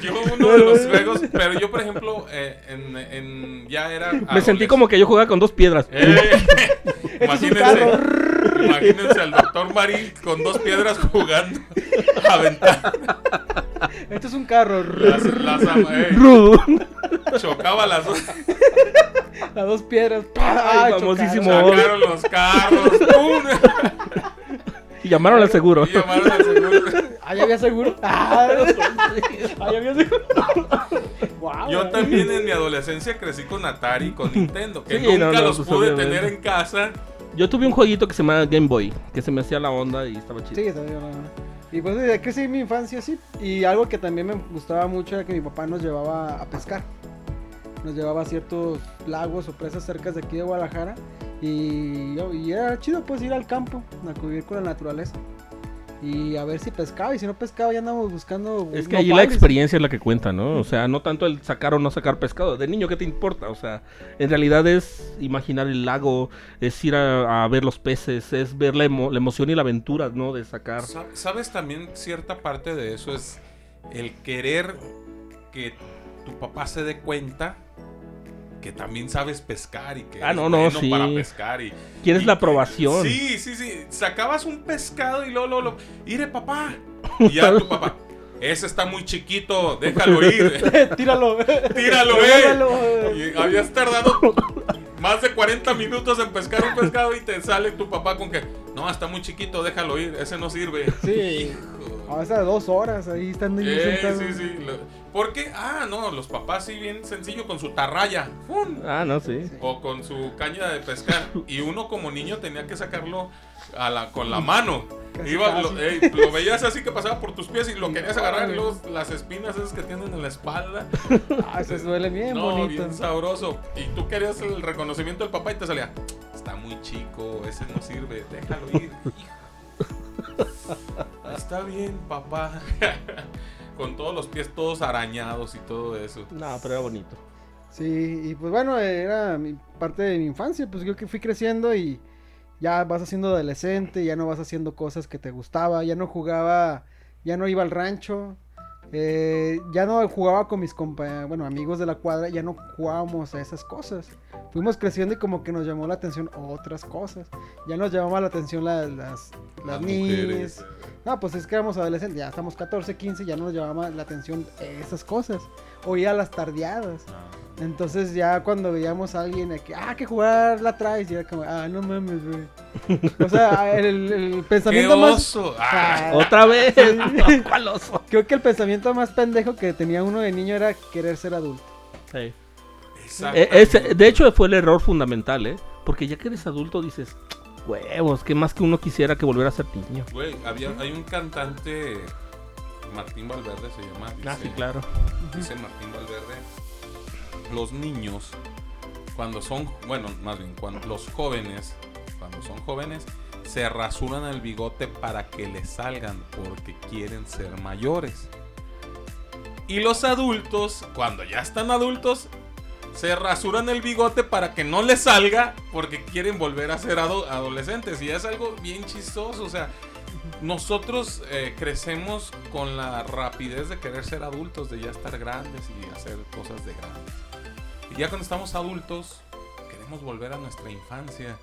Speaker 2: Yo uno de los juegos, pero yo por ejemplo, eh, en, en- ya era...
Speaker 3: Me sentí como que yo jugaba con dos piedras.
Speaker 2: Eh, imagínense, imagínense al doctor Marín con dos piedras jugando a aventar
Speaker 1: Esto es un carro.
Speaker 2: las, las eh,
Speaker 3: Rudo.
Speaker 2: chocaba las dos,
Speaker 1: Las dos piedras.
Speaker 3: Ay, famosísimo.
Speaker 1: chocaron.
Speaker 2: sacaron los carros, ¡pum!
Speaker 3: Y llamaron al seguro.
Speaker 2: y llamaron al seguro.
Speaker 1: ¿Ah, ya había seguro? Ah, ah, ya había seguro. Wow,
Speaker 2: Yo también en mi adolescencia crecí con Atari y con Nintendo, que
Speaker 3: Sí,
Speaker 2: nunca
Speaker 3: no, no,
Speaker 2: los
Speaker 3: pues,
Speaker 2: pude
Speaker 3: obviamente.
Speaker 2: tener en casa.
Speaker 3: Yo tuve un jueguito que se llama Game Boy, que se me hacía la onda y estaba chido.
Speaker 1: Sí, no. Y pues desde que sí, mi infancia sí. Y algo que también me gustaba mucho era que mi papá nos llevaba a pescar. Nos llevaba a ciertos lagos o presas cerca de aquí de Guadalajara. Y, y era chido pues ir al campo, a convivir con la naturaleza. Y a ver si pescaba. Y si no pescaba ya andamos buscando.
Speaker 3: Es que ahí la experiencia es la que cuenta, ¿no? O sea, no tanto el sacar o no sacar pescado. De niño, ¿qué te importa? O sea, en realidad es imaginar el lago, es ir a, a ver los peces, es ver la, emo- la emoción y la aventura, ¿no? De sacar.
Speaker 2: Sa- ¿Sabes también cierta parte de eso es el querer que tu papá se dé cuenta que también sabes pescar y que
Speaker 3: Ah, no, no,
Speaker 2: bueno
Speaker 3: sí.
Speaker 2: para pescar y
Speaker 3: ¿Quieres
Speaker 2: y
Speaker 3: la aprobación?
Speaker 2: Sí, sí, sí, sacabas un pescado y luego, luego, luego, ¡Ire, papá! Y ya tu papá, ese está muy chiquito, déjalo ir,
Speaker 1: Tíralo.
Speaker 2: tíralo, eh.
Speaker 1: Tíralo.
Speaker 2: Y habías tardado más de 40 minutos en pescar un pescado y te sale tu papá con que, no, está muy chiquito, déjalo ir, ese no sirve.
Speaker 1: Sí.
Speaker 2: Hijo.
Speaker 1: A veces dos horas ahí están
Speaker 2: Eh,
Speaker 1: sentados.
Speaker 2: sí, sí. lo- ¿Por qué? Ah, no, los papás sí, bien sencillo, con su tarraya. ¡fum!
Speaker 3: Ah, no, sí.
Speaker 2: O con su caña de pescar. Y uno como niño tenía que sacarlo a la, con la mano.
Speaker 1: Casi,
Speaker 2: Iba,
Speaker 1: casi.
Speaker 2: Lo, ey, lo veías así que pasaba por tus pies y lo querías agarrar y luego las espinas esas que tienen en la espalda.
Speaker 1: Ah, se duele bien
Speaker 2: no,
Speaker 1: bonito.
Speaker 2: bien sabroso. Y tú querías el reconocimiento del papá y te salía, está muy chico, ese no sirve, déjalo ir. hijo". Está bien, papá. Con todos los pies todos arañados y todo eso.
Speaker 3: No, pero era bonito.
Speaker 1: Sí, y pues bueno, era mi, parte de mi infancia, pues yo que fui creciendo y ya vas haciendo adolescente, ya no vas haciendo cosas que te gustaba, ya no jugaba, ya no iba al rancho, eh, ya no jugaba con mis compa bueno, amigos de la cuadra, ya no jugábamos a esas cosas. Fuimos creciendo y como que nos llamó la atención otras cosas. Ya nos llamaba la atención la- las, las, niñas.
Speaker 2: eh,
Speaker 1: No, pues es que éramos adolescentes, ya estamos 14, 15, ya no nos llamaba la atención esas cosas. O ir a las tardeadas.
Speaker 2: ah.
Speaker 1: Entonces ya cuando veíamos a alguien que, ah, que jugar la traes, y era como, ah, no mames, güey. O sea, el, el
Speaker 2: ¡Qué
Speaker 1: pensamiento más...
Speaker 2: oso! Ah,
Speaker 1: Ah,
Speaker 3: Otra vez. ¿Cuál oso?
Speaker 1: Creo que el pensamiento más pendejo que tenía uno de niño era querer ser adulto.
Speaker 3: Sí. Eh,
Speaker 2: exactamente.
Speaker 3: ese- de hecho, fue el error fundamental, ¿eh? Porque ya que eres adulto dices, huevos, que más que uno quisiera que volviera a ser niño.
Speaker 2: Güey, había, hay un cantante, Martín Valverde se llama.
Speaker 3: Ah, sí, claro.
Speaker 2: Dice Martín Valverde, los niños, cuando son, bueno, más bien, cuando los jóvenes, cuando son jóvenes, se rasuran el bigote para que les salgan porque quieren ser mayores. Y los adultos, cuando ya están adultos, se rasuran el bigote para que no les salga porque quieren volver a ser ado- adolescentes. Y es algo bien chistoso, o sea, nosotros eh, crecemos con la rapidez de querer ser adultos, de ya estar grandes y hacer cosas de grandes. Y ya cuando estamos adultos, queremos volver a nuestra infancia,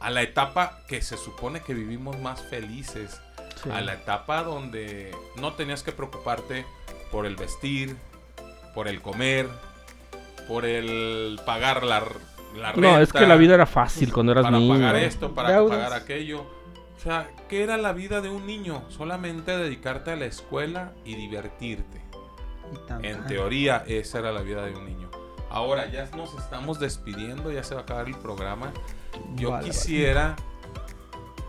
Speaker 2: a la etapa que se supone que vivimos más felices,
Speaker 3: Sí.
Speaker 2: a la etapa donde no tenías que preocuparte por el vestir, por el comer, por el pagar la, la renta.
Speaker 3: No, es que la vida era fácil cuando eras
Speaker 2: para
Speaker 3: niño.
Speaker 2: pagar esto, para
Speaker 1: Deudas.
Speaker 2: pagar aquello. O sea, ¿qué era la vida de un niño? Solamente dedicarte a la escuela y divertirte.
Speaker 1: Y
Speaker 2: En teoría, esa era la vida de un niño. Ahora ya nos estamos despidiendo, ya se va a acabar el programa. Yo
Speaker 1: Vale,
Speaker 2: quisiera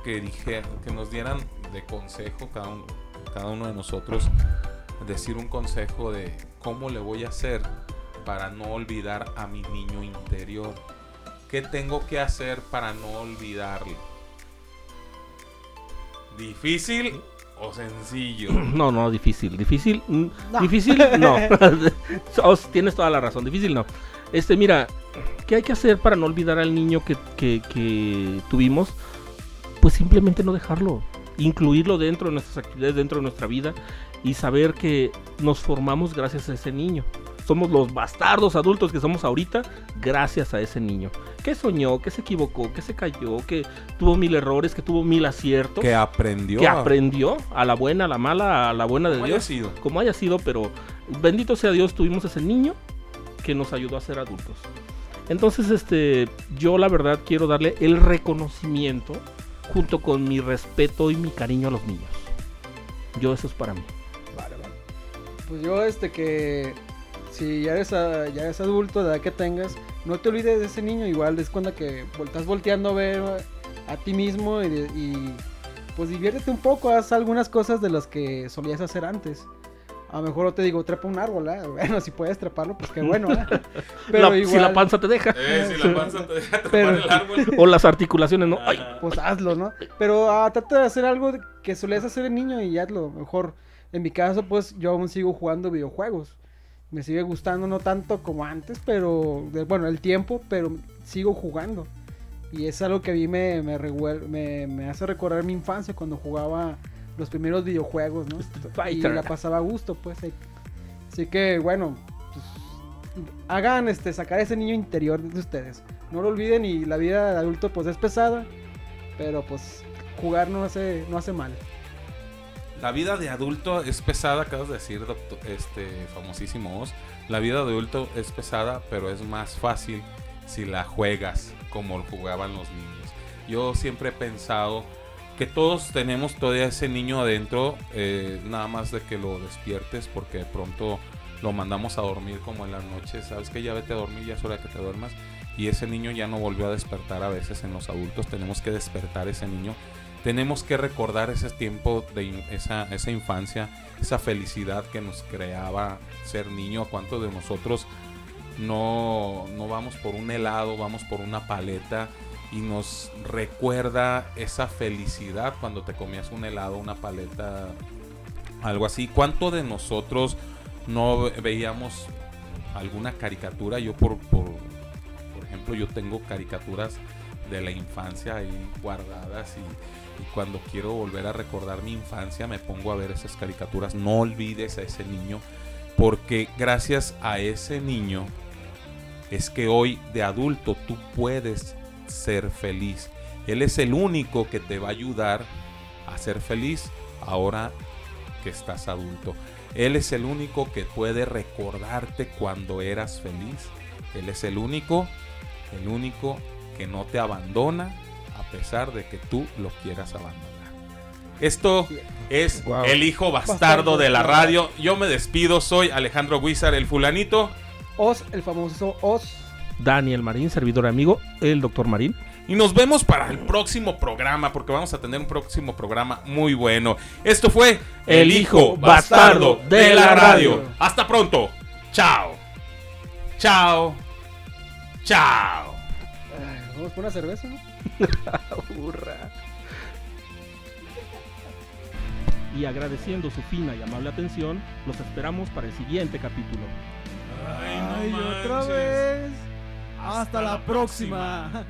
Speaker 2: que dijera, que nos dieran de consejo cada uno. cada uno de nosotros decir un consejo de cómo le voy a hacer para no olvidar a mi niño interior. ¿Qué tengo que hacer para no olvidarlo? ¿Difícil o sencillo?
Speaker 3: No, no, difícil. Difícil, mm,
Speaker 1: No.
Speaker 3: difícil, no. Oh, Tienes toda la razón. Difícil, no. Este, mira, ¿qué hay que hacer para no olvidar al niño que, que- que tuvimos? Pues simplemente no dejarlo. Incluirlo dentro de nuestras actividades, dentro de nuestra vida y saber que nos formamos gracias a ese niño. Somos los bastardos adultos que somos ahorita gracias a ese niño. Que soñó, que se equivocó, que se cayó, que tuvo mil errores, que tuvo mil aciertos
Speaker 2: Que aprendió.
Speaker 3: que
Speaker 2: a-
Speaker 3: aprendió a la buena, a la mala, a la buena de
Speaker 2: como haya
Speaker 3: Dios,
Speaker 2: sido.
Speaker 3: como haya sido, pero bendito sea Dios, tuvimos ese niño que nos ayudó a ser adultos. Entonces, este, yo la verdad quiero darle el reconocimiento junto con mi respeto y mi cariño a los niños. Yo eso es para mí.
Speaker 1: Vale, vale. Pues yo, este, que si ya eres, a- ya eres adulto, de edad que tengas, no te olvides de ese niño. Igual es cuando que estás volteando a ver a ti mismo y, y, pues diviértete un poco, haz algunas cosas de las que solías hacer antes. A lo mejor no te digo, trepa un árbol, ¿eh? Bueno, si puedes treparlo, pues qué bueno, ¿eh?
Speaker 3: La- Si la panza te deja.
Speaker 2: Eh, si la panza te deja trepar
Speaker 1: Pero-
Speaker 2: el árbol.
Speaker 3: O las articulaciones, ¿no? Ay,
Speaker 2: Ajá.
Speaker 1: pues hazlo, ¿no? Pero ah, trata de hacer algo que solías hacer de niño y hazlo. Mejor, en mi caso, pues yo aún sigo jugando videojuegos. Me sigue gustando, no tanto como antes, pero bueno, el tiempo, pero sigo jugando. Y es algo que a mí me, me, me, me hace recordar mi infancia cuando jugaba los primeros videojuegos, ¿no? Y la pasaba a gusto, pues. Así que, bueno, pues, hagan este, sacar ese niño interior de ustedes. No lo olviden y la vida de adulto pues es pesada, pero pues jugar no hace, no hace mal.
Speaker 2: La vida de adulto es pesada, acabas de decir, este famosísimo Oz. La vida de adulto es pesada, pero es más fácil si la juegas como jugaban los niños. Yo siempre he pensado que todos tenemos todavía ese niño adentro, eh, nada más de que lo despiertes, porque de pronto lo mandamos a dormir como en las noches, sabes que ya vete a dormir, ya es hora que te duermas, y ese niño ya no volvió a despertar a veces en los adultos, tenemos que despertar ese niño tenemos que recordar ese tiempo de esa, esa infancia, esa felicidad que nos creaba ser niño. ¿A cuántos de nosotros no, no vamos por un helado, vamos por una paleta y nos recuerda esa felicidad cuando te comías un helado, una paleta, algo así? ¿Cuánto de nosotros no ve- veíamos alguna caricatura? Yo por, por, por ejemplo, yo tengo caricaturas de la infancia ahí guardadas y, y cuando quiero volver a recordar mi infancia me pongo a ver esas caricaturas. No olvides a ese niño porque gracias a ese niño es que hoy de adulto tú puedes ser feliz. Él es el único que te va a ayudar a ser feliz ahora que estás adulto. Él es el único que puede recordarte cuando eras feliz. Él es el único, el único que no te abandona a pesar de que tú lo quieras abandonar. Esto es
Speaker 3: Wow.
Speaker 2: el hijo bastardo
Speaker 1: Bastardo de la
Speaker 2: radio. Yo me despido, soy Alejandro Guizar, el fulanito.
Speaker 1: Oz, el famoso Oz.
Speaker 3: Daniel Marín, servidor amigo, el doctor Marín.
Speaker 2: Y nos vemos para el próximo programa, porque vamos a tener un próximo programa muy bueno. Esto fue
Speaker 3: El hijo bastardo de la radio.
Speaker 2: Hasta pronto. Chao. Chao. Chao.
Speaker 1: Ay, Vamos por una cerveza, ¿no?
Speaker 3: Y agradeciendo su fina y amable atención, los esperamos para el siguiente capítulo.
Speaker 1: Ay, otra vez. Hasta, la próxima.